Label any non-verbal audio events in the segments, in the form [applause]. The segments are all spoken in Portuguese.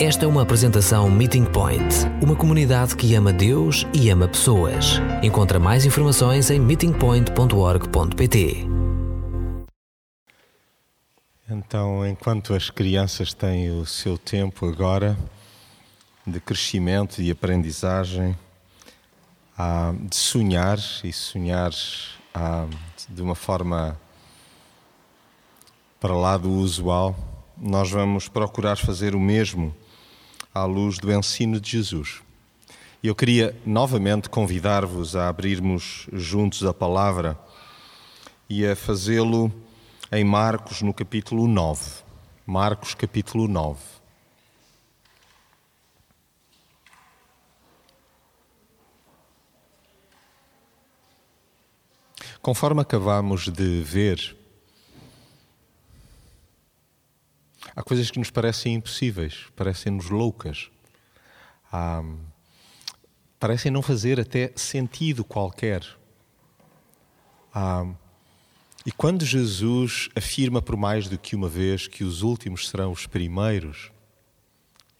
Esta é uma apresentação Meeting Point, uma comunidade que ama Deus e ama pessoas. Encontra mais informações em meetingpoint.org.pt. Então, enquanto as crianças têm o seu tempo agora de crescimento e aprendizagem, de sonhar e sonhar de uma forma para lá do usual, nós vamos procurar fazer o mesmo à luz do ensino de Jesus. Eu queria novamente convidar-vos a abrirmos juntos a palavra e a fazê-lo em Marcos, no capítulo 9. Marcos, capítulo 9. Conforme acabamos de ver, Há coisas que nos parecem impossíveis, parecem-nos loucas, há, parecem não fazer até sentido qualquer. Há, e quando Jesus afirma por mais do que uma vez que os últimos serão os primeiros,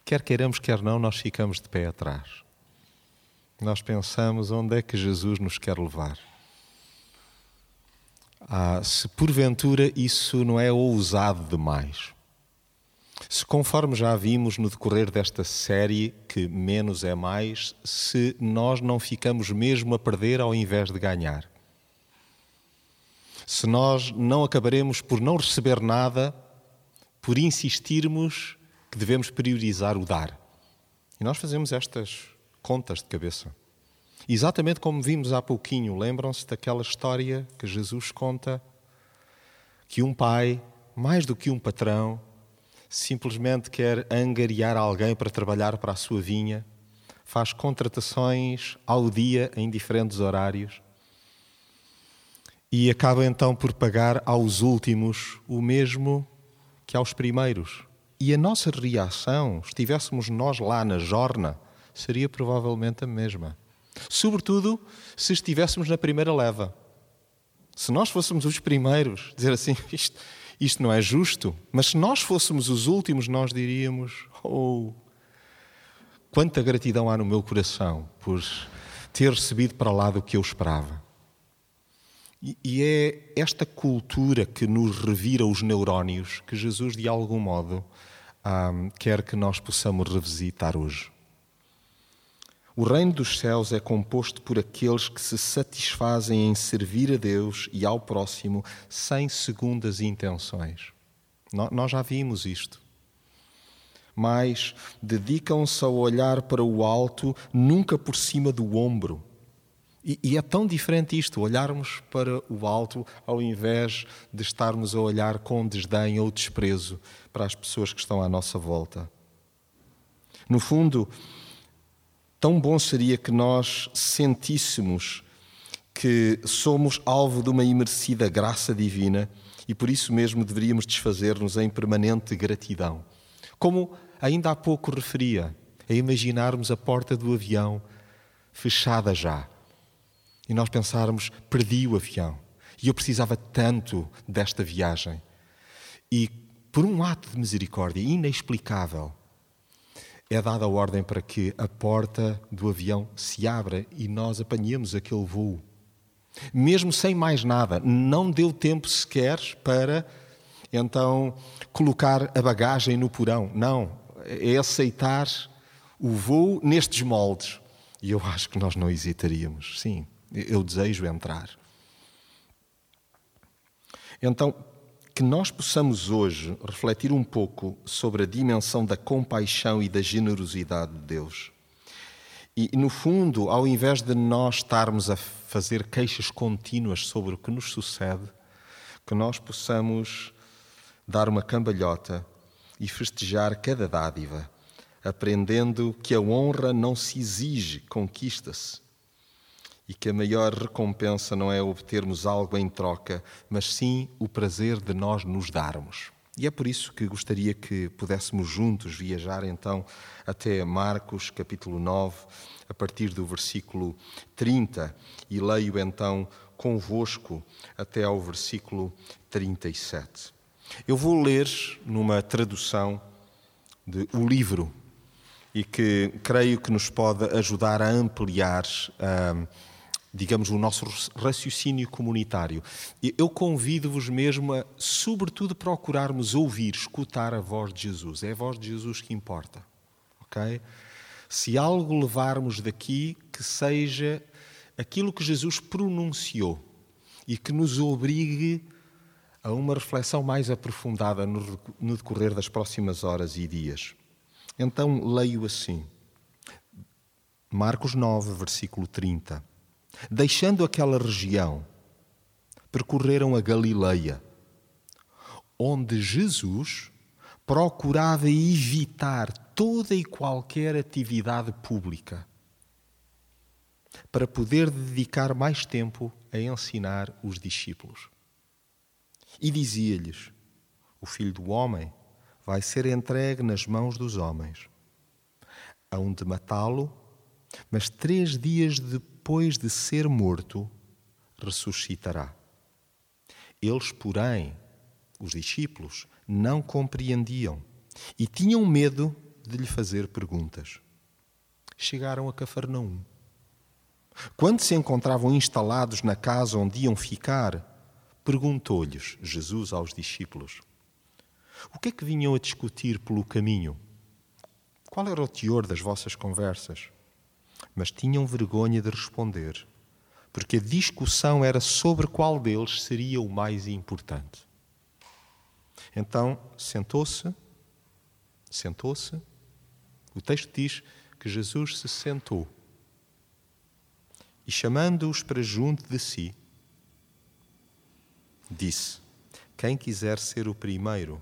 quer queiramos, quer não, nós ficamos de pé atrás. Nós pensamos onde é que Jesus nos quer levar. Ah, se porventura isso não é ousado demais. Se conforme já vimos no decorrer desta série, que menos é mais, se nós não ficamos mesmo a perder ao invés de ganhar. Se nós não acabaremos por não receber nada, por insistirmos que devemos priorizar o dar. E nós fazemos estas contas de cabeça. Exatamente como vimos há pouquinho, lembram-se daquela história que Jesus conta que um pai, mais do que um patrão, simplesmente quer angariar alguém para trabalhar para a sua vinha, faz contratações ao dia em diferentes horários e acaba então por pagar aos últimos o mesmo que aos primeiros. E a nossa reação, estivéssemos nós lá na jorna, seria provavelmente a mesma. Sobretudo se estivéssemos na primeira leva. Se nós fôssemos os primeiros, dizer assim, [laughs] isto, isto não é justo, mas se nós fôssemos os últimos, nós diríamos: Oh, quanta gratidão há no meu coração por ter recebido para lá do que eu esperava. E, é esta cultura que nos revira os neurónios que Jesus, de algum modo, um, quer que nós possamos revisitar hoje. O reino dos céus é composto por aqueles que se satisfazem em servir a Deus e ao próximo sem segundas intenções. Nós já vimos isto. Mas dedicam-se a olhar para o alto, nunca por cima do ombro. E, é tão diferente isto, olharmos para o alto ao invés de estarmos a olhar com desdém ou desprezo para as pessoas que estão à nossa volta. No fundo, Tão bom seria que nós sentíssemos que somos alvo de uma imerecida graça divina e por isso mesmo deveríamos desfazer-nos em permanente gratidão. Como ainda há pouco referia, a imaginarmos a porta do avião fechada já e nós pensarmos: perdi o avião e eu precisava tanto desta viagem. E por um ato de misericórdia inexplicável, é dada a ordem para que a porta do avião se abra e nós apanhemos aquele voo. Mesmo sem mais nada, não deu tempo sequer para então colocar a bagagem no porão. Não, é aceitar o voo nestes moldes. E eu acho que nós não hesitaríamos. Sim, eu desejo entrar. Então, que nós possamos hoje refletir um pouco sobre a dimensão da compaixão e da generosidade de Deus. E, no fundo, ao invés de nós estarmos a fazer queixas contínuas sobre o que nos sucede, que nós possamos dar uma cambalhota e festejar cada dádiva, aprendendo que a honra não se exige, conquista-se e que a maior recompensa não é obtermos algo em troca, mas sim o prazer de nós nos darmos. E é por isso que gostaria que pudéssemos juntos viajar então até Marcos capítulo 9, a partir do versículo 30, e leio então convosco até ao versículo 37. Eu vou ler numa tradução de O Livro, e que creio que nos pode ajudar a ampliar, digamos, o nosso raciocínio comunitário. Eu convido-vos mesmo a, sobretudo, procurarmos ouvir, escutar a voz de Jesus. É a voz de Jesus que importa, ok? Se algo levarmos daqui, que seja aquilo que Jesus pronunciou e que nos obrigue a uma reflexão mais aprofundada no decorrer das próximas horas e dias. Então leio assim. Marcos 9, versículo 30. Deixando aquela região, percorreram a Galileia, onde Jesus procurava evitar toda e qualquer atividade pública para poder dedicar mais tempo a ensinar os discípulos. E dizia-lhes: O filho do homem vai ser entregue nas mãos dos homens. Hão de matá-lo, mas três dias depois de ser morto, ressuscitará. Eles, porém, os discípulos, não compreendiam e tinham medo de lhe fazer perguntas. Chegaram a Cafarnaum. Quando se encontravam instalados na casa onde iam ficar, perguntou-lhes Jesus aos discípulos: O que é que vinham a discutir pelo caminho? Qual era o teor das vossas conversas? Mas tinham vergonha de responder, porque a discussão era sobre qual deles seria o mais importante. Então sentou-se, sentou-se. O texto diz que Jesus se sentou e, chamando-os para junto de si, disse: Quem quiser ser o primeiro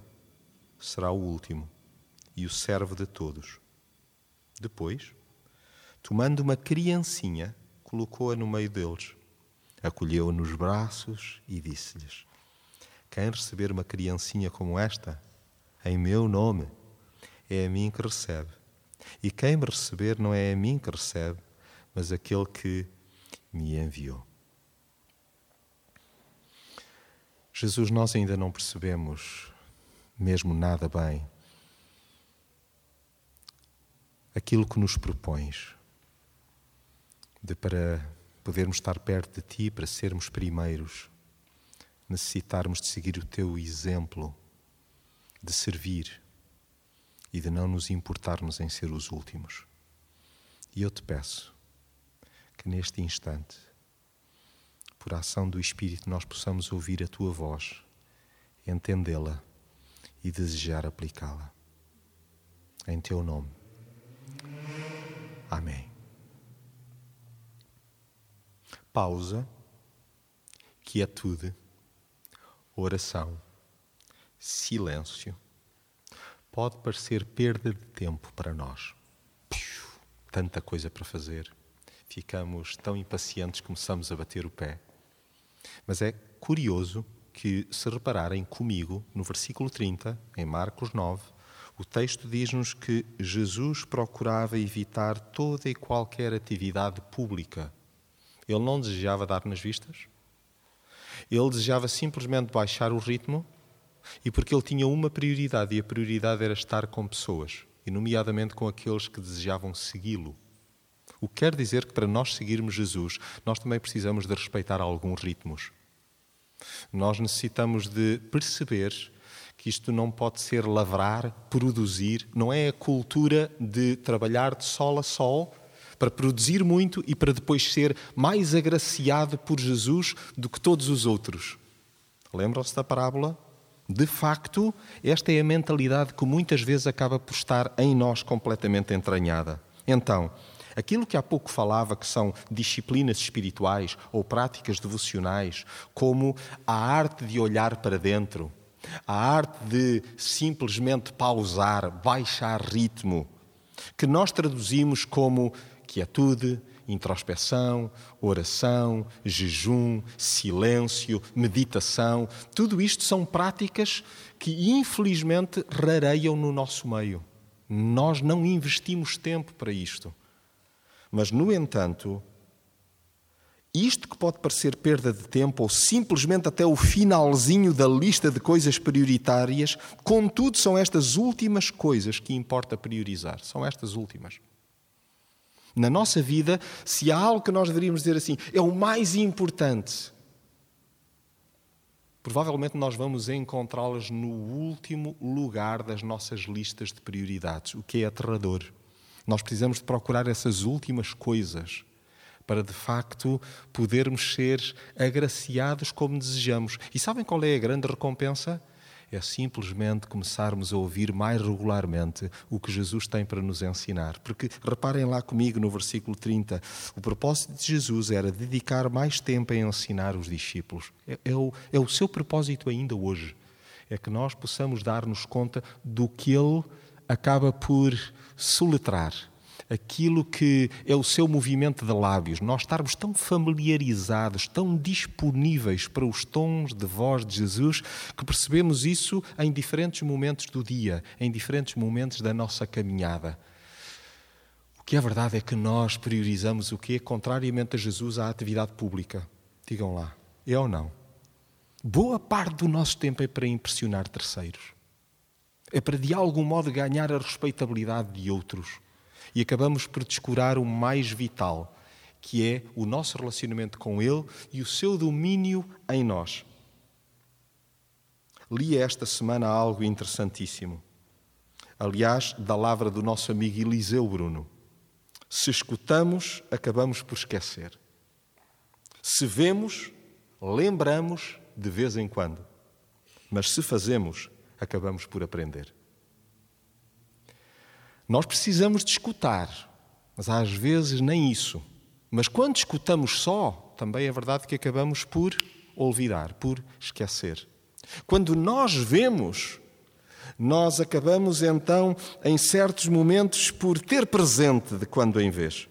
será o último e o servo de todos. Depois, tomando uma criancinha, colocou-a no meio deles, acolheu-a nos braços e disse-lhes: Quem receber uma criancinha como esta, em meu nome, é a mim que recebe. E quem me receber não é a mim que recebe, mas aquele que me enviou. Jesus, nós ainda não percebemos mesmo nada bem aquilo que nos propões, de para podermos estar perto de Ti, para sermos primeiros, necessitarmos de seguir o Teu exemplo, de servir e de não nos importarmos em ser os últimos. E eu te peço, que neste instante, por ação do Espírito, nós possamos ouvir a tua voz, entendê-la e desejar aplicá-la. Em teu nome. Amém. Pausa, quietude, oração, silêncio. Pode parecer perda de tempo para nós. Tanta coisa para fazer ficamos tão impacientes começamos a bater o pé. Mas é curioso que, se repararem comigo, no versículo 30, em Marcos 9, o texto diz-nos que Jesus procurava evitar toda e qualquer atividade pública. Ele não desejava dar nas vistas. Ele desejava simplesmente baixar o ritmo e porque ele tinha uma prioridade e a prioridade era estar com pessoas, e nomeadamente com aqueles que desejavam segui-lo. O que quer dizer que para nós seguirmos Jesus, nós também precisamos de respeitar alguns ritmos. Nós necessitamos de perceber que isto não pode ser lavrar, produzir, não é a cultura de trabalhar de sol a sol para produzir muito e para depois ser mais agraciado por Jesus do que todos os outros. Lembram-se da parábola? De facto, esta é a mentalidade que muitas vezes acaba por estar em nós completamente entranhada. Então, Aquilo que há pouco falava, que são disciplinas espirituais ou práticas devocionais, como a arte de olhar para dentro, a arte de simplesmente pausar, baixar ritmo, que nós traduzimos como quietude, introspeção, oração, jejum, silêncio, meditação, tudo isto são práticas que infelizmente rareiam no nosso meio. Nós não investimos tempo para isto. Mas, no entanto, Isto que pode parecer perda de tempo ou simplesmente até o finalzinho da lista de coisas prioritárias, contudo, são estas últimas coisas que importa priorizar. São estas últimas. Na nossa vida, se há algo que nós deveríamos dizer assim, é o mais importante, provavelmente nós vamos encontrá-las no último lugar das nossas listas de prioridades, o que é aterrador. Nós precisamos de procurar essas últimas coisas para de facto podermos ser agraciados como desejamos. E sabem qual é a grande recompensa? É simplesmente começarmos a ouvir mais regularmente o que Jesus tem para nos ensinar. Porque reparem lá comigo no versículo 30, o propósito de Jesus era dedicar mais tempo a ensinar os discípulos. É, é, o, é o seu propósito ainda hoje. É que nós possamos dar-nos conta do que ele acaba por soletrar aquilo que é o seu movimento de lábios, nós estarmos tão familiarizados, tão disponíveis para os tons de voz de Jesus, que percebemos isso em diferentes momentos do dia, em diferentes momentos da nossa caminhada. O que é verdade é que nós priorizamos o quê? Contrariamente a Jesus, a atividade pública. Digam lá, é ou não? Boa parte do nosso tempo é para impressionar terceiros. É para, de algum modo, ganhar a respeitabilidade de outros e acabamos por descurar o mais vital, que é o nosso relacionamento com Ele e o seu domínio em nós. Li esta semana algo interessantíssimo. Aliás, da lavra do nosso amigo Eliseu Bruno. Se escutamos, acabamos por esquecer. Se vemos, lembramos de vez em quando. Mas se fazemos, acabamos por aprender. Nós precisamos de escutar, mas às vezes nem isso. Mas quando escutamos só, também é verdade que acabamos por olvidar, por esquecer. Quando nós vemos, nós acabamos então, em certos momentos, por ter presente de quando em vez.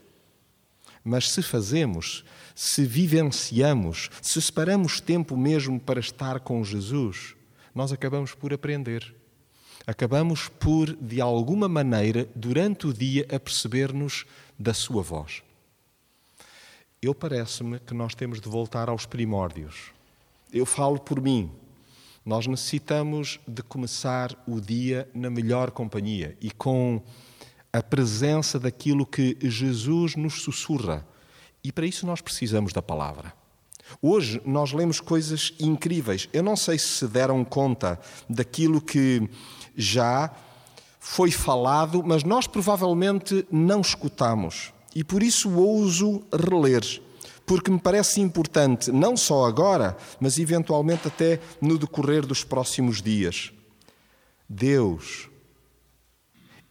Mas se fazemos, se vivenciamos, se separamos tempo mesmo para estar com Jesus, nós acabamos por aprender acabamos por, de alguma maneira, durante o dia, aperceber-nos da sua voz. Eu parece-me que nós temos de voltar aos primórdios. Eu falo por mim. Nós necessitamos de começar o dia na melhor companhia e com a presença daquilo que Jesus nos sussurra. E para isso nós precisamos da palavra. Hoje nós lemos coisas incríveis. Eu não sei se se deram conta daquilo que já foi falado, mas nós provavelmente não escutamos. E por isso ouso reler, porque me parece importante, não só agora, mas eventualmente até no decorrer dos próximos dias. Deus,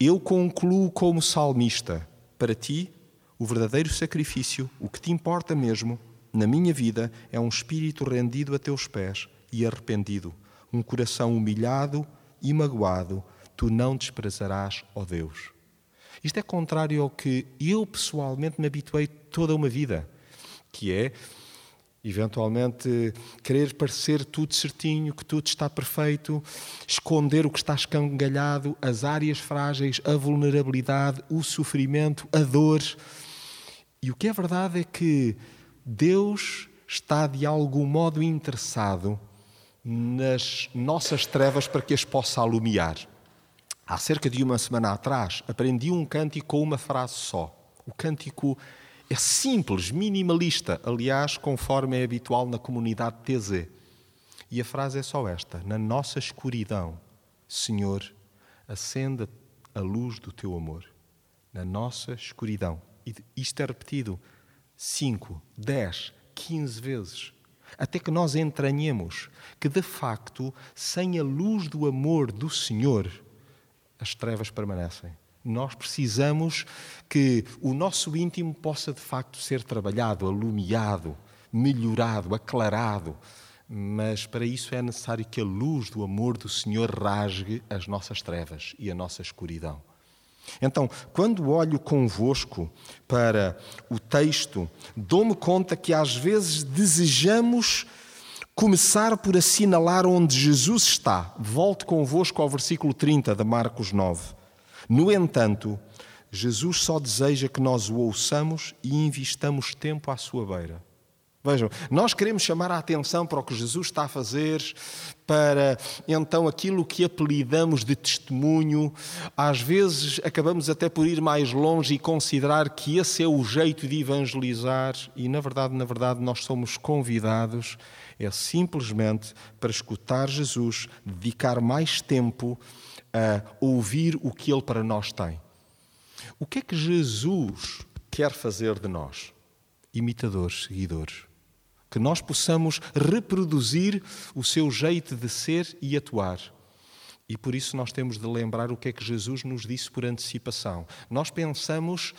eu concluo como salmista: para ti, o verdadeiro sacrifício, o que te importa mesmo, na minha vida, é um espírito rendido a teus pés e arrependido, um coração humilhado e magoado, tu não desprezarás, ó Deus. Isto é contrário ao que eu pessoalmente me habituei toda uma vida, que é eventualmente querer parecer tudo certinho, que tudo está perfeito, esconder o que está escangalhado, as áreas frágeis, a vulnerabilidade, o sofrimento, a dor. E o que é verdade é que Deus está de algum modo interessado nas nossas trevas para que as possa alumiar. Há cerca de uma semana atrás, aprendi um cântico com uma frase só. O cântico é simples, minimalista, aliás, conforme é habitual na comunidade TZ. E a frase é só esta: Na nossa escuridão, Senhor, acenda a luz do teu amor. Na nossa escuridão. E isto é repetido 5, 10, 15 vezes até que nós entranhemos que, de facto, sem a luz do amor do Senhor, as trevas permanecem. Nós precisamos que o nosso íntimo possa, de facto, ser trabalhado, alumiado, melhorado, aclarado. Mas para isso é necessário que a luz do amor do Senhor rasgue as nossas trevas e a nossa escuridão. Então, quando olho convosco para o texto, dou-me conta que às vezes desejamos começar por assinalar onde Jesus está. Volto convosco ao versículo 30 de Marcos 9. No entanto, Jesus só deseja que nós o ouçamos e investamos tempo à sua beira. Vejam, nós queremos chamar a atenção para o que Jesus está a fazer, para então aquilo que apelidamos de testemunho. Às vezes acabamos até por ir mais longe e considerar que esse é o jeito de evangelizar, e na verdade, na verdade, nós somos convidados é simplesmente para escutar Jesus, dedicar mais tempo a ouvir o que ele para nós tem. O que é que Jesus quer fazer de nós? Imitadores, seguidores que nós possamos reproduzir o seu jeito de ser e atuar. E por isso nós temos de lembrar o que é que Jesus nos disse por antecipação. Nós pensamos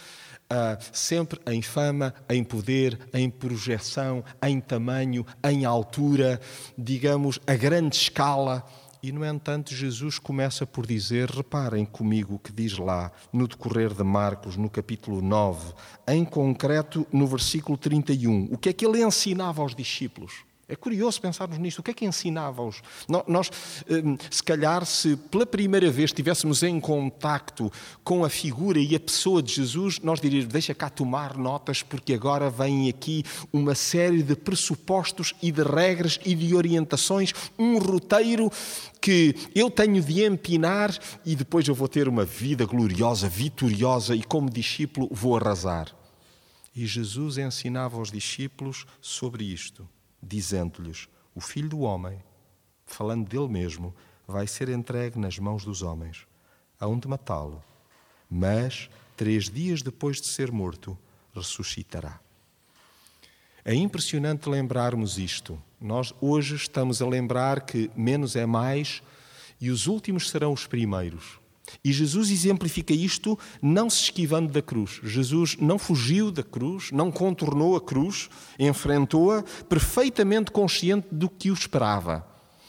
uh, sempre em fama, em poder, em projeção, em tamanho, em altura, digamos, a grande escala. E, no entanto, Jesus começa por dizer: reparem comigo o que diz lá no decorrer de Marcos, no capítulo 9, em concreto no versículo 31. O que é que ele ensinava aos discípulos? É curioso pensarmos nisto. O que é que ensinava-os? Nós, hum, se calhar, se pela primeira vez estivéssemos em contacto com a figura e a pessoa de Jesus, nós diríamos: deixa cá tomar notas, porque agora vem aqui uma série de pressupostos e de regras e de orientações, um roteiro que eu tenho de empinar e depois eu vou ter uma vida gloriosa, vitoriosa e, como discípulo, vou arrasar. E Jesus ensinava aos discípulos sobre isto dizendo-lhes: O filho do homem, falando dele mesmo, vai ser entregue nas mãos dos homens. Hão de matá-lo, mas três dias depois de ser morto, ressuscitará. É impressionante lembrarmos isto. Nós hoje estamos a lembrar que menos é mais e os últimos serão os primeiros. E Jesus exemplifica isto não se esquivando da cruz. Jesus não fugiu da cruz, não contornou a cruz, enfrentou-a, perfeitamente consciente do que o esperava.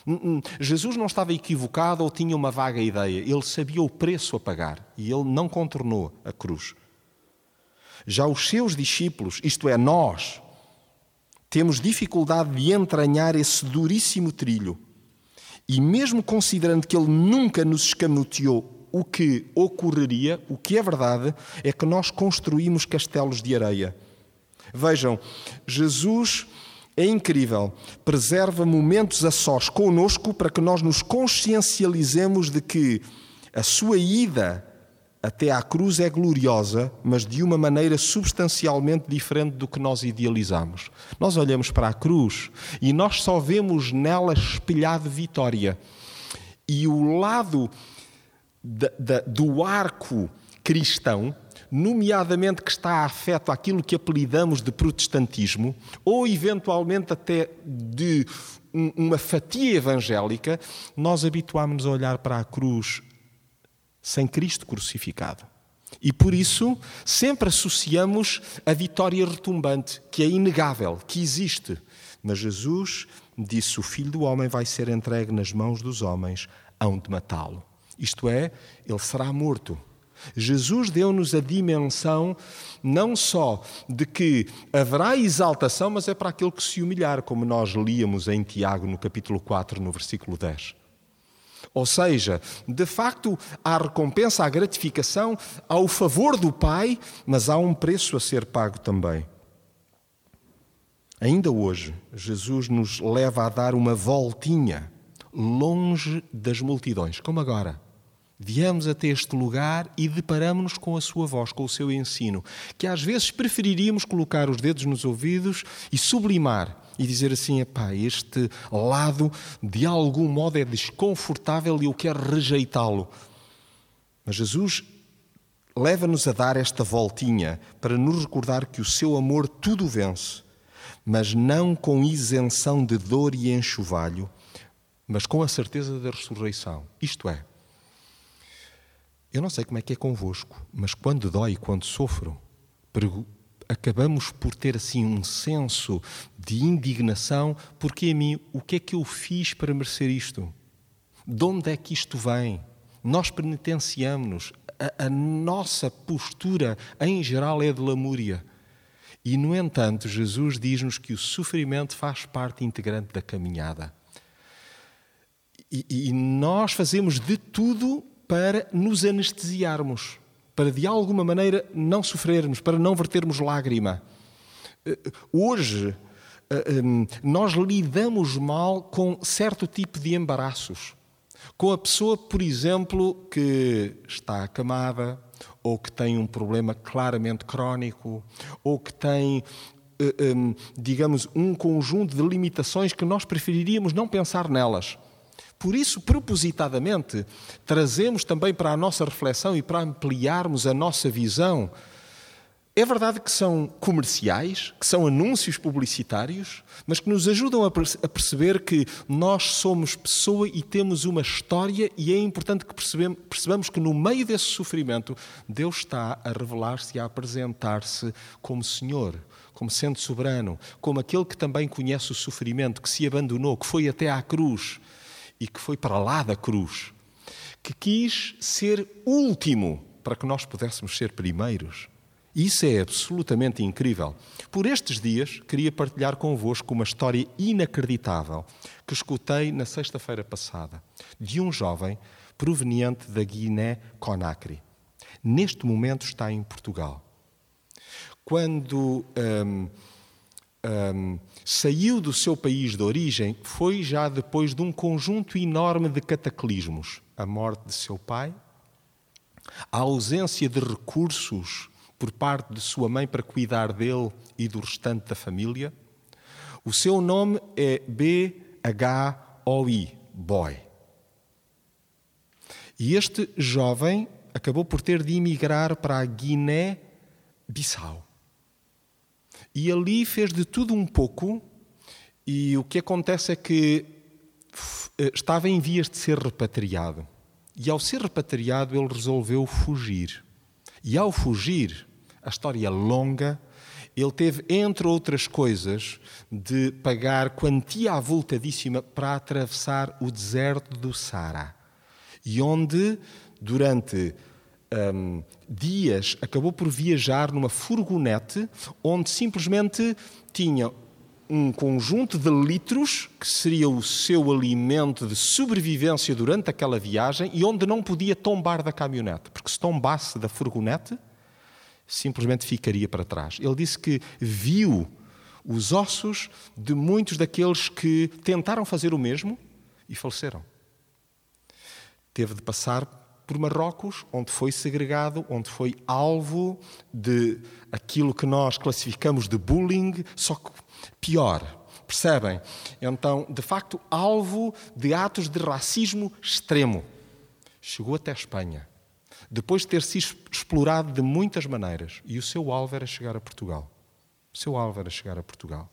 Hum, hum, Jesus não estava equivocado ou tinha uma vaga ideia. Ele sabia o preço a pagar e ele não contornou a cruz. Já os seus discípulos, isto é, nós, temos dificuldade de entranhar esse duríssimo trilho. E mesmo considerando que ele nunca nos escamoteou o que ocorreria, o que é verdade, é que nós construímos castelos de areia. Vejam, Jesus é incrível, preserva momentos a sós conosco para que nós nos consciencializemos de que a sua ida até à cruz é gloriosa, mas de uma maneira substancialmente diferente do que nós idealizamos. Nós olhamos para a cruz e nós só vemos nela espelhado vitória. E o lado da, da, do arco cristão, nomeadamente que está afeto àquilo que apelidamos de protestantismo, ou eventualmente até de um, uma fatia evangélica, nós habituámos-nos a olhar para a cruz sem Cristo crucificado. E por isso sempre associamos a vitória retumbante, que é inegável, que existe. Mas Jesus disse: O filho do homem vai ser entregue nas mãos dos homens, hão de matá-lo. Isto é, ele será morto. Jesus deu-nos a dimensão não só de que haverá exaltação, mas é para aquele que se humilhar, como nós líamos em Tiago no capítulo 4, no versículo 10. Ou seja, de facto, há recompensa, há gratificação, há o favor do Pai, mas há um preço a ser pago também. Ainda hoje, Jesus nos leva a dar uma voltinha longe das multidões, como agora. Viemos até este lugar e deparamos-nos com a sua voz, com o seu ensino, que às vezes preferiríamos colocar os dedos nos ouvidos e sublimar e dizer assim: epá, este lado de algum modo é desconfortável e eu quero rejeitá-lo. Mas Jesus leva-nos a dar esta voltinha para nos recordar que o seu amor tudo vence, mas não com isenção de dor e enxovalho, mas com a certeza da ressurreição. Isto é, eu não sei como é que é convosco, mas quando dói, quando sofro, acabamos por ter assim um senso de indignação, porque a mim, o que é que eu fiz para merecer isto? De onde é que isto vem? Nós penitenciamos-nos, a, a nossa postura em geral é de lamúria. E, no entanto, Jesus diz-nos que o sofrimento faz parte integrante da caminhada. E, e nós fazemos de tudo para nos anestesiarmos, para de alguma maneira não sofrermos, para não vertermos lágrima. Eh, hoje, hum, nós lidamos mal com certo tipo de embaraços. Com a pessoa, por exemplo, que está acamada, ou que tem um problema claramente crónico, ou que tem, eh, digamos, um conjunto de limitações que nós preferiríamos não pensar nelas. Por isso, propositadamente, trazemos também para a nossa reflexão e para ampliarmos a nossa visão. É verdade que são comerciais, que são anúncios publicitários, mas que nos ajudam a perceber que nós somos pessoa e temos uma história, e é importante que percebamos que no meio desse sofrimento, Deus está a revelar-se e a apresentar-se como Senhor, como sendo soberano, como aquele que também conhece o sofrimento, que se abandonou, que foi até à cruz e que foi para lá da cruz, que quis ser último para que nós pudéssemos ser primeiros. Isso é absolutamente incrível. Por estes dias, queria partilhar convosco uma história inacreditável que escutei na sexta-feira passada, de um jovem proveniente da Guiné-Conakry. Neste momento está em Portugal. Quando hum, hum, saiu do seu país de origem, foi já depois de um conjunto enorme de cataclismos: a morte de seu pai, a ausência de recursos por parte de sua mãe para cuidar dele e do restante da família. O seu nome é B-H-O-I, Boy. E este jovem acabou por ter de emigrar para a Guiné-Bissau. E ali fez de tudo um pouco, e o que acontece é que eh, estava em vias de ser repatriado. E ao ser repatriado, ele resolveu fugir. E ao fugir, a história é longa, ele teve, entre outras coisas, de pagar quantia avultadíssima para atravessar o deserto do Sara. E onde, durante um, dias, acabou por viajar numa furgonete onde simplesmente tinha um conjunto de litros que seria o seu alimento de sobrevivência durante aquela viagem e onde não podia tombar da caminhonete, porque se tombasse da furgonete, simplesmente ficaria para trás. Ele disse que viu os ossos de muitos daqueles que tentaram fazer o mesmo e faleceram. Teve de passar por Marrocos, onde foi segregado, onde foi alvo de aquilo que nós classificamos de bullying, só que pior. Percebem? Então, de facto, alvo de atos de racismo extremo. Chegou até a Espanha depois de ter sido explorado de muitas maneiras. E o seu alvo era chegar a Portugal. O seu alvo era chegar a Portugal.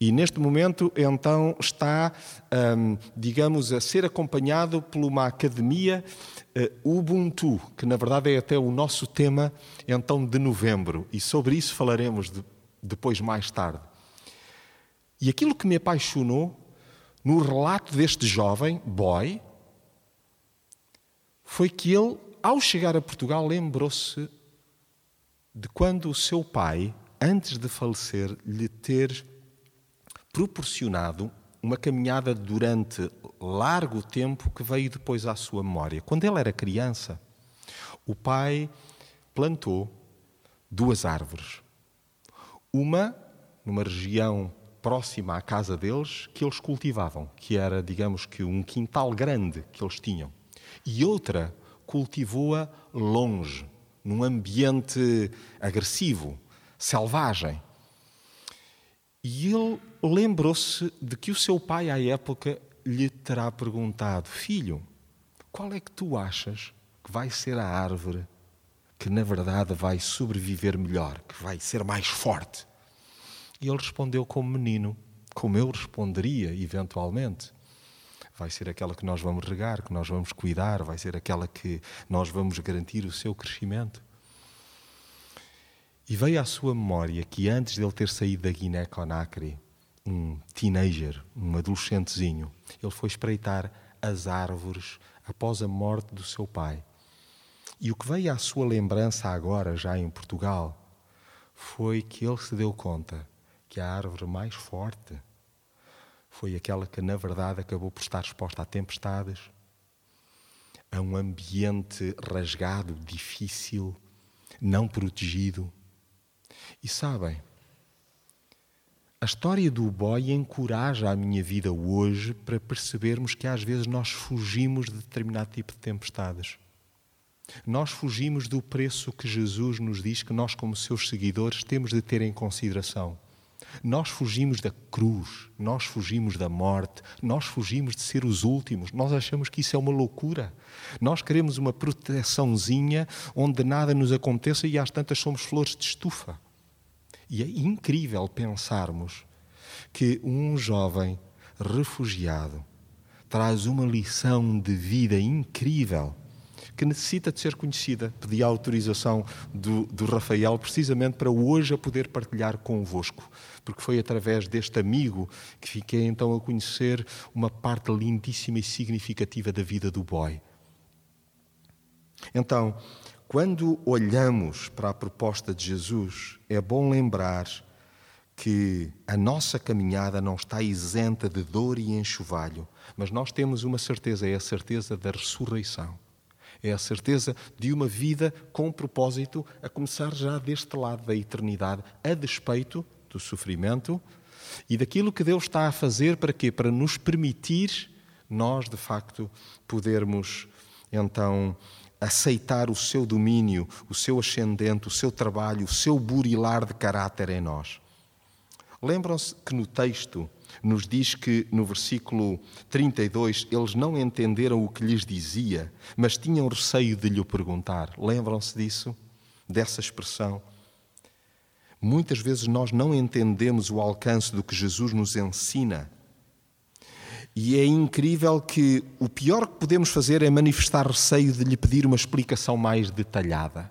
E neste momento, então, está, hum, digamos, a ser acompanhado por uma academia Ubuntu, que na verdade é até o nosso tema, então, de novembro. E sobre isso falaremos de, depois, mais tarde. E aquilo que me apaixonou no relato deste jovem, boy, foi que ele ao chegar a Portugal, lembrou-se de quando o seu pai, antes de falecer, lhe ter proporcionado uma caminhada durante largo tempo que veio depois à sua memória. Quando ele era criança, o pai plantou duas árvores. Uma numa região próxima à casa deles que eles cultivavam, que era, digamos que, um quintal grande que eles tinham. E outra cultivou-a longe, num ambiente agressivo, selvagem. E ele lembrou-se de que o seu pai, à época, lhe terá perguntado: Filho, qual é que tu achas que vai ser a árvore que, na verdade, vai sobreviver melhor, que vai ser mais forte? E ele respondeu como menino, como eu responderia eventualmente vai ser aquela que nós vamos regar, que nós vamos cuidar, vai ser aquela que nós vamos garantir o seu crescimento. E veio à sua memória que antes de ele ter saído da Guiné-Conakry, um teenager, um adolescentezinho, ele foi espreitar as árvores após a morte do seu pai. E o que veio à sua lembrança agora, já em Portugal, foi que ele se deu conta que a árvore mais forte foi aquela que, na verdade, acabou por estar exposta a tempestades, a um ambiente rasgado, difícil, não protegido. E sabem, A história do boy encoraja a minha vida hoje para percebermos que às vezes nós fugimos de determinado tipo de tempestades. Nós fugimos do preço que Jesus nos diz que nós, como seus seguidores, temos de ter em consideração. Nós fugimos da cruz, nós fugimos da morte, nós fugimos de ser os últimos. Nós achamos que isso é uma loucura. Nós queremos uma proteçãozinha onde nada nos aconteça e às tantas somos flores de estufa. E é incrível pensarmos que um jovem refugiado traz uma lição de vida incrível que necessita de ser conhecida. Pedi a autorização do, do Rafael precisamente para hoje a poder partilhar convosco, porque foi através deste amigo que fiquei então a conhecer uma parte lindíssima e significativa da vida do boy. Então, quando olhamos para a proposta de Jesus, é bom lembrar que a nossa caminhada não está isenta de dor e enxovalho, mas nós temos uma certeza, é a certeza da ressurreição. É a certeza de uma vida com propósito, a começar já deste lado da eternidade, a despeito do sofrimento e daquilo que Deus está a fazer para quê? Para nos permitir nós, de facto, podermos então aceitar o seu domínio, o seu ascendente, o seu trabalho, o seu burilar de caráter em nós. Lembram-se que no texto nos diz que no versículo 32 eles não entenderam o que lhes dizia, mas tinham receio de lhe perguntar. Lembram-se disso? Dessa expressão? Muitas vezes nós não entendemos o alcance do que Jesus nos ensina. E é incrível que o pior que podemos fazer é manifestar receio de lhe pedir uma explicação mais detalhada.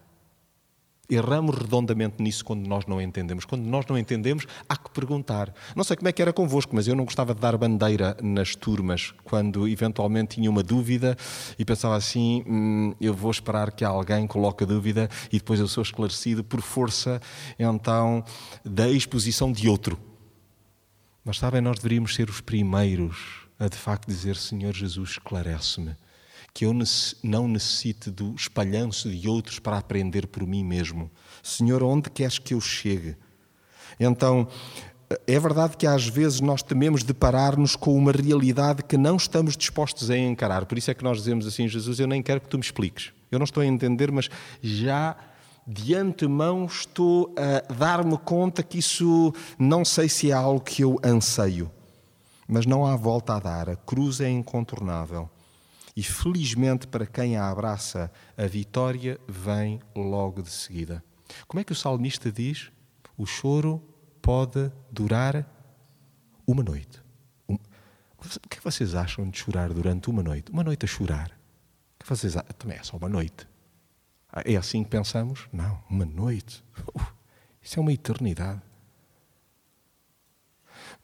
Erramos redondamente nisso quando nós não entendemos. Quando nós não entendemos, há que perguntar. Não sei como é que era convosco, mas eu não gostava de dar bandeira nas turmas quando eventualmente tinha uma dúvida e pensava assim: hum, eu vou esperar que alguém coloque a dúvida e depois eu sou esclarecido por força então da exposição de outro. Mas sabem, nós deveríamos ser os primeiros a de facto dizer: Senhor Jesus, esclarece-me que eu não necessite do espalhanço de outros para aprender por mim mesmo. Senhor, onde queres que eu chegue? Então, é verdade que às vezes nós tememos deparar-nos com uma realidade que não estamos dispostos a encarar. Por isso é que nós dizemos assim: Jesus, eu nem quero que tu me expliques. Eu não estou a entender, mas já de antemão estou a dar-me conta que isso não sei se é algo que eu anseio. Mas não há volta a dar. A cruz é incontornável. E felizmente para quem a abraça, a vitória vem logo de seguida. Como é que o salmista diz? O choro pode durar uma noite. O que é que vocês acham de chorar durante uma noite? Uma noite a chorar. O que vocês acham? Também é só uma noite. Ah, é assim que pensamos? Não, uma noite. Isso é uma eternidade.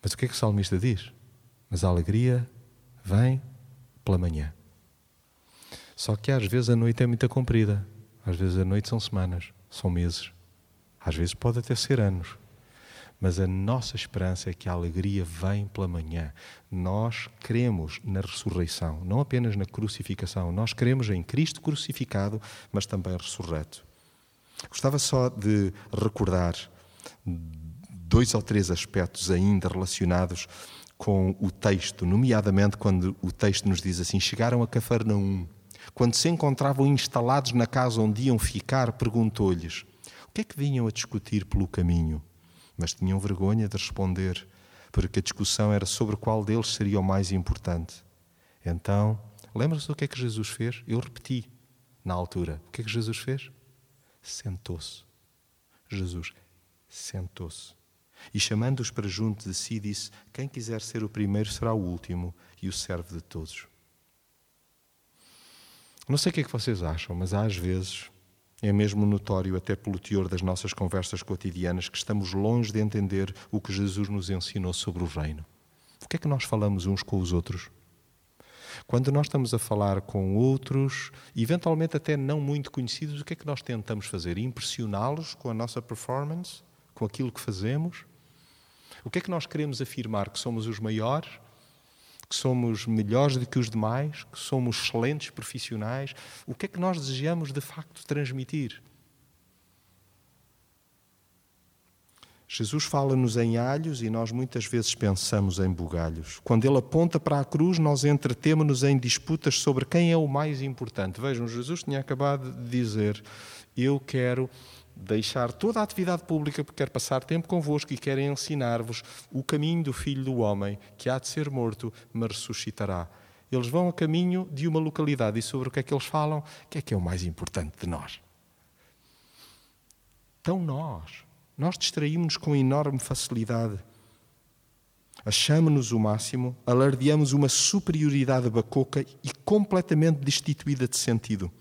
Mas o que é que o salmista diz? Mas a alegria vem pela manhã. Só que às vezes a noite é muito comprida. Às vezes a noite são semanas, são meses. Às vezes pode até ser anos. Mas a nossa esperança é que a alegria vem pela manhã. Nós cremos na ressurreição, não apenas na crucificação. Nós cremos em Cristo crucificado, mas também ressurreto. Gostava só de recordar dois ou três aspectos ainda relacionados com o texto, nomeadamente quando o texto nos diz assim: chegaram a Cafarnaum. Quando se encontravam instalados na casa onde iam ficar, perguntou-lhes: O que é que vinham a discutir pelo caminho? Mas tinham vergonha de responder, porque a discussão era sobre qual deles seria o mais importante. Então, lembra-se do que é que Jesus fez? Eu repeti na altura. O que é que Jesus fez? Sentou-se. Jesus sentou-se. E chamando-os para junto de si, disse: Quem quiser ser o primeiro será o último e o servo de todos. Não sei o que é que vocês acham, mas às vezes é mesmo notório, até pelo teor das nossas conversas cotidianas, que estamos longe de entender o que Jesus nos ensinou sobre o reino. O que é que nós falamos uns com os outros? Quando nós estamos a falar com outros, eventualmente até não muito conhecidos, o que é que nós tentamos fazer? Impressioná-los com a nossa performance, com aquilo que fazemos? O que é que nós queremos afirmar? Que somos os maiores? que somos melhores do que os demais, que somos excelentes profissionais. O que é que nós desejamos de facto transmitir? Jesus fala-nos em alhos e nós muitas vezes pensamos em bugalhos. Quando ele aponta para a cruz, nós entretemos-nos em disputas sobre quem é o mais importante. Vejam, Jesus tinha acabado de dizer: Eu quero deixar toda a atividade pública porque quero passar tempo convosco e quero ensinar-vos o caminho do Filho do Homem, que há de ser morto, mas ressuscitará. Eles vão a caminho de uma localidade e sobre o que é que eles falam? Que é que é o mais importante de nós? Então nós nós distraímos-nos com enorme facilidade. Achamos-nos o máximo, alardeamos uma superioridade bacoca e completamente destituída de sentido.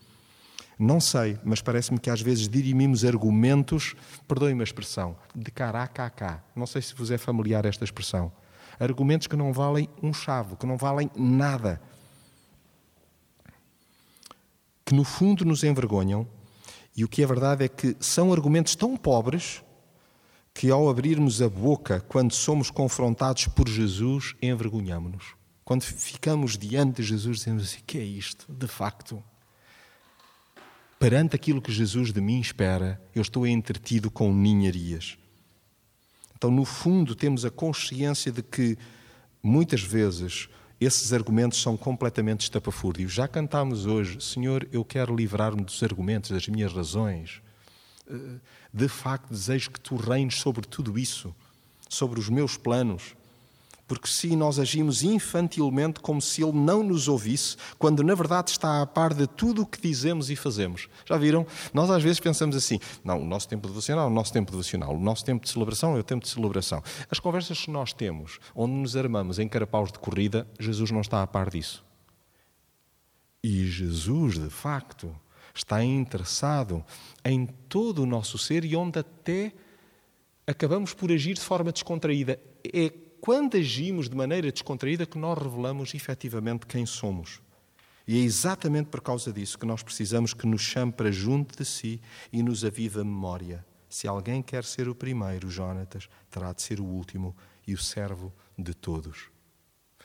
Não sei, mas parece-me que às vezes dirimimos argumentos, perdoem-me a expressão, de cá. Não sei se vos é familiar esta expressão. Argumentos que não valem um chavo, que não valem nada. Que no fundo nos envergonham, e o que é verdade é que são argumentos tão pobres que ao abrirmos a boca quando somos confrontados por Jesus, envergonhamos-nos. Quando ficamos diante de Jesus, dizemos assim: que é isto? De facto, perante aquilo que Jesus de mim espera, eu estou entretido com ninharias. Então, no fundo, temos a consciência de que muitas vezes esses argumentos são completamente estapafúrdios. Já cantámos hoje, Senhor, eu quero livrar-me dos argumentos, das minhas razões de facto desejo que tu reines sobre tudo isso, sobre os meus planos. Porque se nós agimos infantilmente como se Ele não nos ouvisse, quando na verdade está a par de tudo o que dizemos e fazemos. Já viram? Nós às vezes pensamos assim: não, o nosso tempo devocional é o nosso tempo devocional, o nosso tempo de celebração é o tempo de celebração. As conversas que nós temos, onde nos armamos em carapaus de corrida, Jesus não está a par disso. E Jesus, de facto, está interessado em todo o nosso ser e onde até acabamos por agir de forma descontraída. É quando agimos de maneira descontraída que nós revelamos efetivamente quem somos. E é exatamente por causa disso que nós precisamos que nos chame para junto de si e nos avive a memória. Se alguém quer ser o primeiro, Jonatas, terá de ser o último e o servo de todos.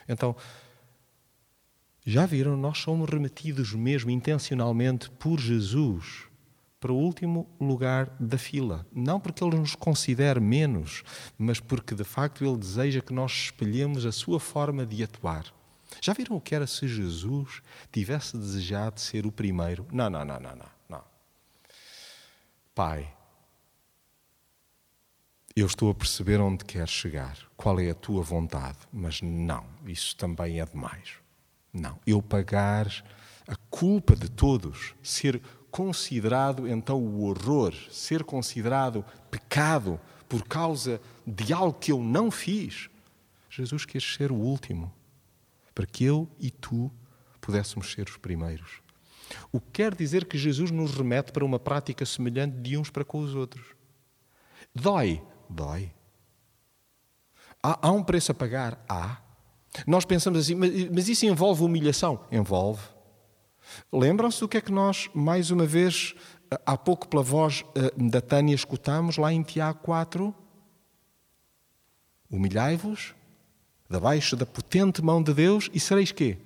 Então, já viram, nós somos remetidos mesmo intencionalmente por Jesus para o último lugar da fila. Não porque Ele nos considere menos, mas porque de facto Ele deseja que nós espelhemos a sua forma de atuar. Já viram o que era se Jesus tivesse desejado ser o primeiro? Não, não, não, não, não. não. Pai, eu estou a perceber onde queres chegar, qual é a tua vontade, mas não, isso também é demais. Não. Eu pagar a culpa de todos, ser considerado então o horror, ser considerado pecado por causa de algo que eu não fiz. Jesus quis ser o último, para que eu e tu pudéssemos ser os primeiros. O que quer dizer que Jesus nos remete para uma prática semelhante de uns para com os outros. Dói? Dói. Há, há um preço a pagar? Há. Nós pensamos assim, mas isso envolve humilhação? Envolve. Lembram-se do que é que nós, mais uma vez, há pouco pela voz eh, da Tânia escutamos lá em Tiago 4? Humilhai-vos debaixo da potente mão de Deus e sereis quê?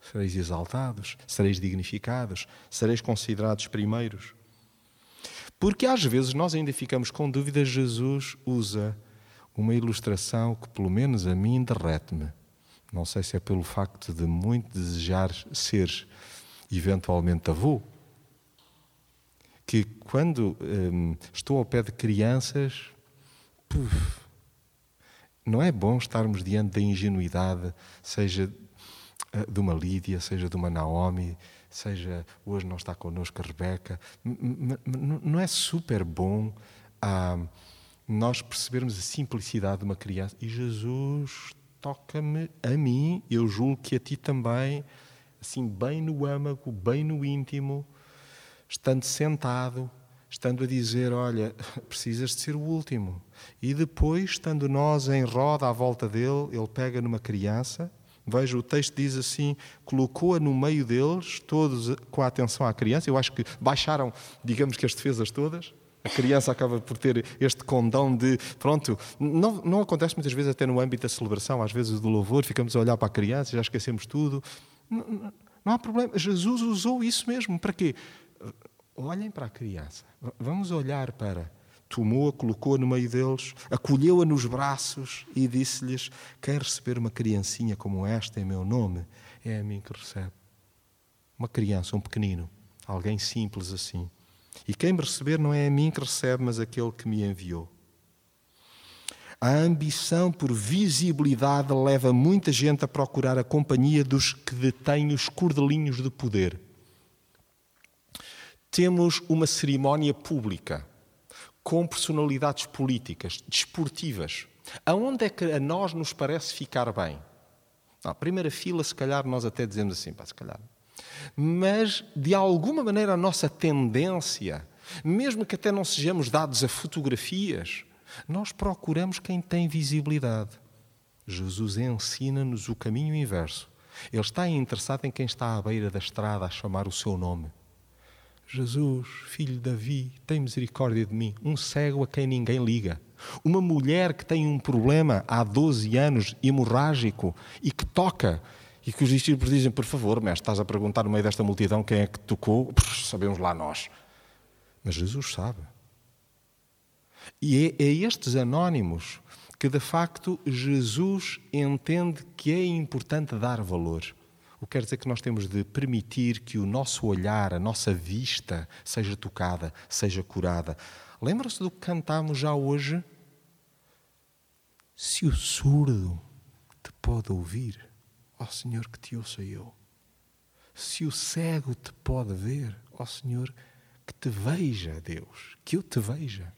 Sereis exaltados, sereis dignificados, sereis considerados primeiros. Porque às vezes nós ainda ficamos com dúvidas, Jesus usa uma ilustração que, pelo menos a mim, derrete-me. Não sei se é pelo facto de muito desejar ser eventualmente avô, que quando hum, estou ao pé de crianças, puf, não é bom estarmos diante da ingenuidade, seja eh, de uma Lídia, seja de uma Naomi, seja hoje não está connosco a Rebeca. Não é super bom ah, nós percebermos a simplicidade de uma criança. E Jesus toca-me a mim, eu julgo que a ti também, assim, bem no âmago, bem no íntimo, estando sentado, estando a dizer: Olha, [laughs] precisas de ser o último. E depois, estando nós em roda à volta dele, ele pega numa criança. Veja, o texto diz assim: colocou-a no meio deles, todos com a atenção à criança. Eu acho que baixaram, digamos que as defesas todas. A criança acaba por ter este condão de, pronto, não, não acontece muitas vezes até no âmbito da celebração, às vezes do louvor, ficamos a olhar para a criança, já esquecemos tudo. Não, não, há problema. Jesus usou isso mesmo. Para quê? Olhem para a criança. Vamos olhar para tomou-a, colocou-a no meio deles, acolheu-a nos braços e disse-lhes: Quer receber uma criancinha como esta em meu nome? É a mim que recebe. Uma criança, um pequenino, alguém simples assim. E quem me receber não é a mim que recebe, mas aquele que me enviou. A ambição por visibilidade leva muita gente a procurar a companhia dos que detêm os cordelinhos de poder. Temos uma cerimónia pública com personalidades políticas, desportivas. Aonde é que a nós nos parece ficar bem? Na primeira fila, se calhar, nós até dizemos assim, pá, se calhar. Mas, de alguma maneira, a nossa tendência, mesmo que até não sejamos dados a fotografias, nós procuramos quem tem visibilidade. Jesus ensina-nos o caminho inverso. Ele está interessado em quem está à beira da estrada a chamar o seu nome. Jesus, filho de Davi, tem misericórdia de mim. Um cego a quem ninguém liga. Uma mulher que tem um problema há 12 anos, hemorrágico, e que toca, e que os discípulos dizem: Por favor, mestre, estás a perguntar no meio desta multidão quem é que tocou? Puxa, sabemos lá nós. Mas Jesus sabe. E é, é estes anónimos que, de facto, Jesus entende que é importante dar valor. O que quer dizer que nós temos de permitir que o nosso olhar, a nossa vista, seja tocada, seja curada. Lembra-se do que cantámos já hoje? Se o surdo te pode ouvir, ó Senhor, que te ouça eu. Se o cego te pode ver, ó Senhor, que te veja, Deus, que eu te veja.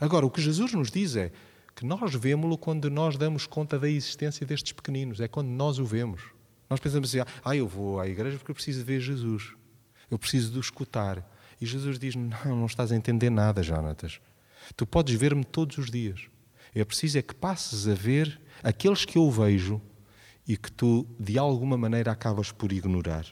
Agora, o que Jesus nos diz é que nós vemos-lo quando nós damos conta da existência destes pequeninos, é quando nós o vemos. Nós pensamos assim: ah, eu vou à igreja porque eu preciso ver Jesus. Eu preciso de o escutar. E Jesus diz: não, não estás a entender nada, Jonatas. Tu podes ver-me todos os dias. É preciso é que passes a ver aqueles que eu vejo e que tu, de alguma maneira, acabas por ignorar.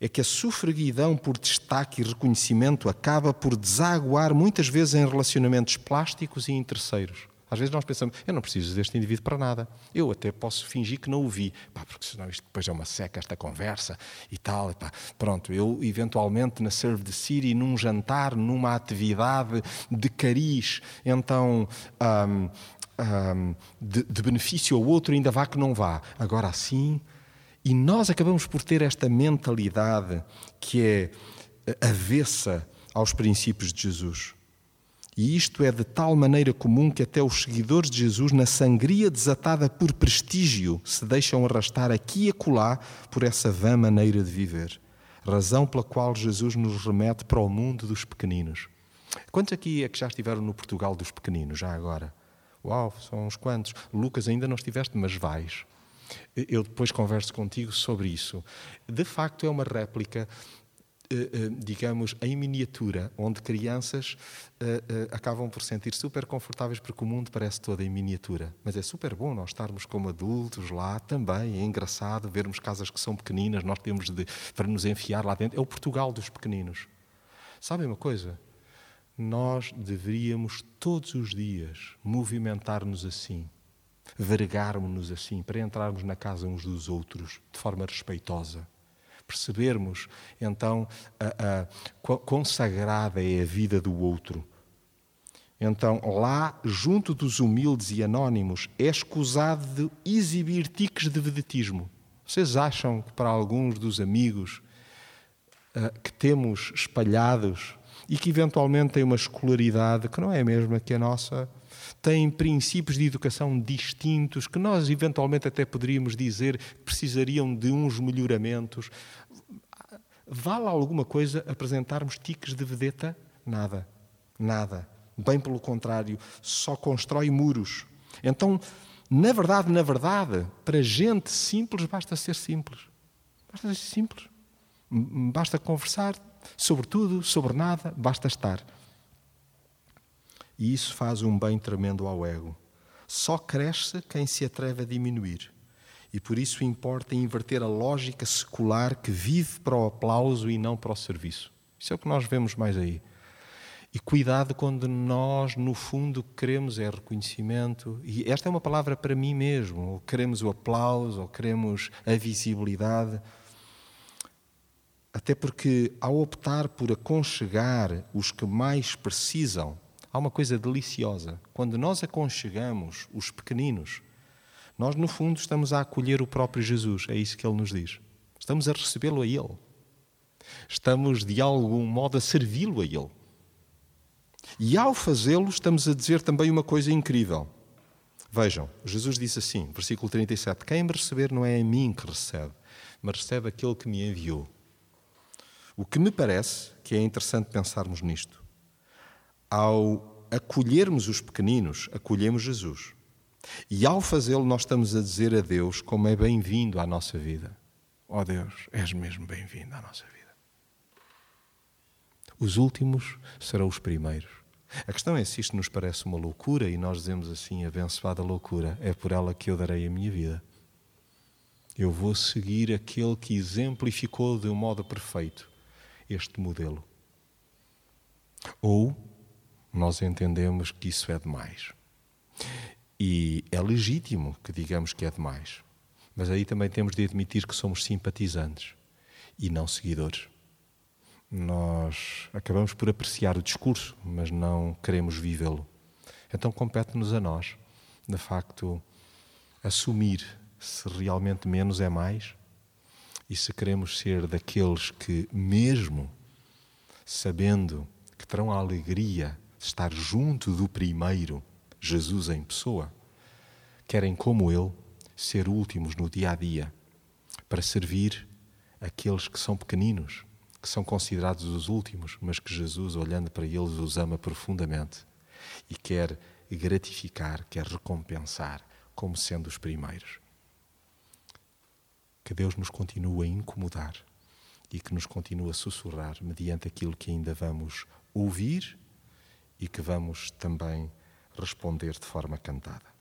É que a sufraguidão por destaque e reconhecimento acaba por desaguar muitas vezes em relacionamentos plásticos e interesseiros. Às vezes nós pensamos, eu não preciso deste indivíduo para nada. Eu até posso fingir que não o vi, pá, porque senão isto depois é uma seca, esta conversa e tal. E pá. Pronto, eu eventualmente na Serve the City, num jantar, numa atividade de cariz, então um, um, de, de benefício ao outro, ainda vá que não vá. Agora assim, e nós acabamos por ter esta mentalidade que é avessa aos princípios de Jesus. E isto é de tal maneira comum que até os seguidores de Jesus, na sangria desatada por prestígio, se deixam arrastar aqui e acolá por essa vã maneira de viver. Razão pela qual Jesus nos remete para o mundo dos pequeninos. Quantos aqui é que já estiveram no Portugal dos pequeninos, já agora? Uau, são uns quantos. Lucas, ainda não estiveste, mas vais. Eu depois converso contigo sobre isso. De facto, é uma réplica eh, eh, digamos, em miniatura, onde crianças eh, acabam por sentir super confortáveis porque o mundo parece todo em miniatura. Mas é super bom nós estarmos como adultos lá também. É engraçado vermos casas que são pequeninas, nós temos de, para nos enfiar lá dentro. É o Portugal dos pequeninos. Sabem uma coisa? Nós deveríamos todos os dias movimentar-nos assim, vergarmos-nos assim, para entrarmos na casa uns dos outros de forma respeitosa percebermos então a, a, quão sagrada é a vida do outro. Então, lá, junto dos humildes e anónimos, é escusado de exibir tiques de vedetismo. Vocês acham que para alguns dos amigos uh, que temos espalhados e que eventualmente têm uma escolaridade que não é a mesma que a nossa, têm princípios de educação distintos que nós eventualmente até poderíamos dizer que precisariam de uns melhoramentos. Vale alguma coisa apresentarmos tiques de vedeta? Nada. Nada. Bem pelo contrário, só constrói muros. Então, na verdade, na verdade, para gente simples basta ser simples. Basta ser simples. Basta conversar sobre tudo, sobre nada, basta estar. E isso faz um bem tremendo ao ego. Só cresce quem se atreve a diminuir. E por isso importa inverter a lógica secular que vive para o aplauso e não para o serviço. Isso é o que nós vemos mais aí. E cuidado quando nós, no fundo, queremos é reconhecimento. E esta é uma palavra para mim mesmo. Ou queremos o aplauso, ou queremos a visibilidade. Até porque, ao optar por aconchegar os que mais precisam, há uma coisa deliciosa. Quando nós aconchegamos os pequeninos, nós, no fundo, estamos a acolher o próprio Jesus. É isso que ele nos diz. Estamos a recebê-lo a ele. Estamos, de algum modo, a servi-lo a ele. E ao fazê-lo, estamos a dizer também uma coisa incrível. Vejam, Jesus disse assim, versículo 37, Quem me receber não é a mim que recebe, mas recebe aquele que me enviou. O que me parece que é interessante pensarmos nisto. Ao acolhermos os pequeninos, acolhemos Jesus. E ao fazê-lo, nós estamos a dizer a Deus como é bem-vindo à nossa vida. Ó oh Deus, és mesmo bem-vindo à nossa vida. Os últimos serão os primeiros. A questão é se isto nos parece uma loucura e nós dizemos assim, abençoada loucura, é por ela que eu darei a minha vida. Eu vou seguir aquele que exemplificou de um modo perfeito este modelo. Ou nós entendemos que isso é demais. E é legítimo que digamos que é demais. Mas aí também temos de admitir que somos simpatizantes e não seguidores nós acabamos por apreciar o discurso, mas não queremos vivê-lo. Então compete-nos a nós, de facto, assumir se realmente menos é mais e se queremos ser daqueles que, mesmo sabendo que terão a alegria estar junto do primeiro, Jesus em pessoa, querem, como Ele, ser últimos no dia a dia, para servir aqueles que são pequeninos que são considerados os últimos, mas que Jesus, olhando para eles, os ama profundamente e quer gratificar, quer recompensar como sendo os primeiros. Que Deus nos continue a incomodar e que nos continue a sussurrar mediante aquilo que ainda vamos ouvir e que vamos também responder de forma cantada.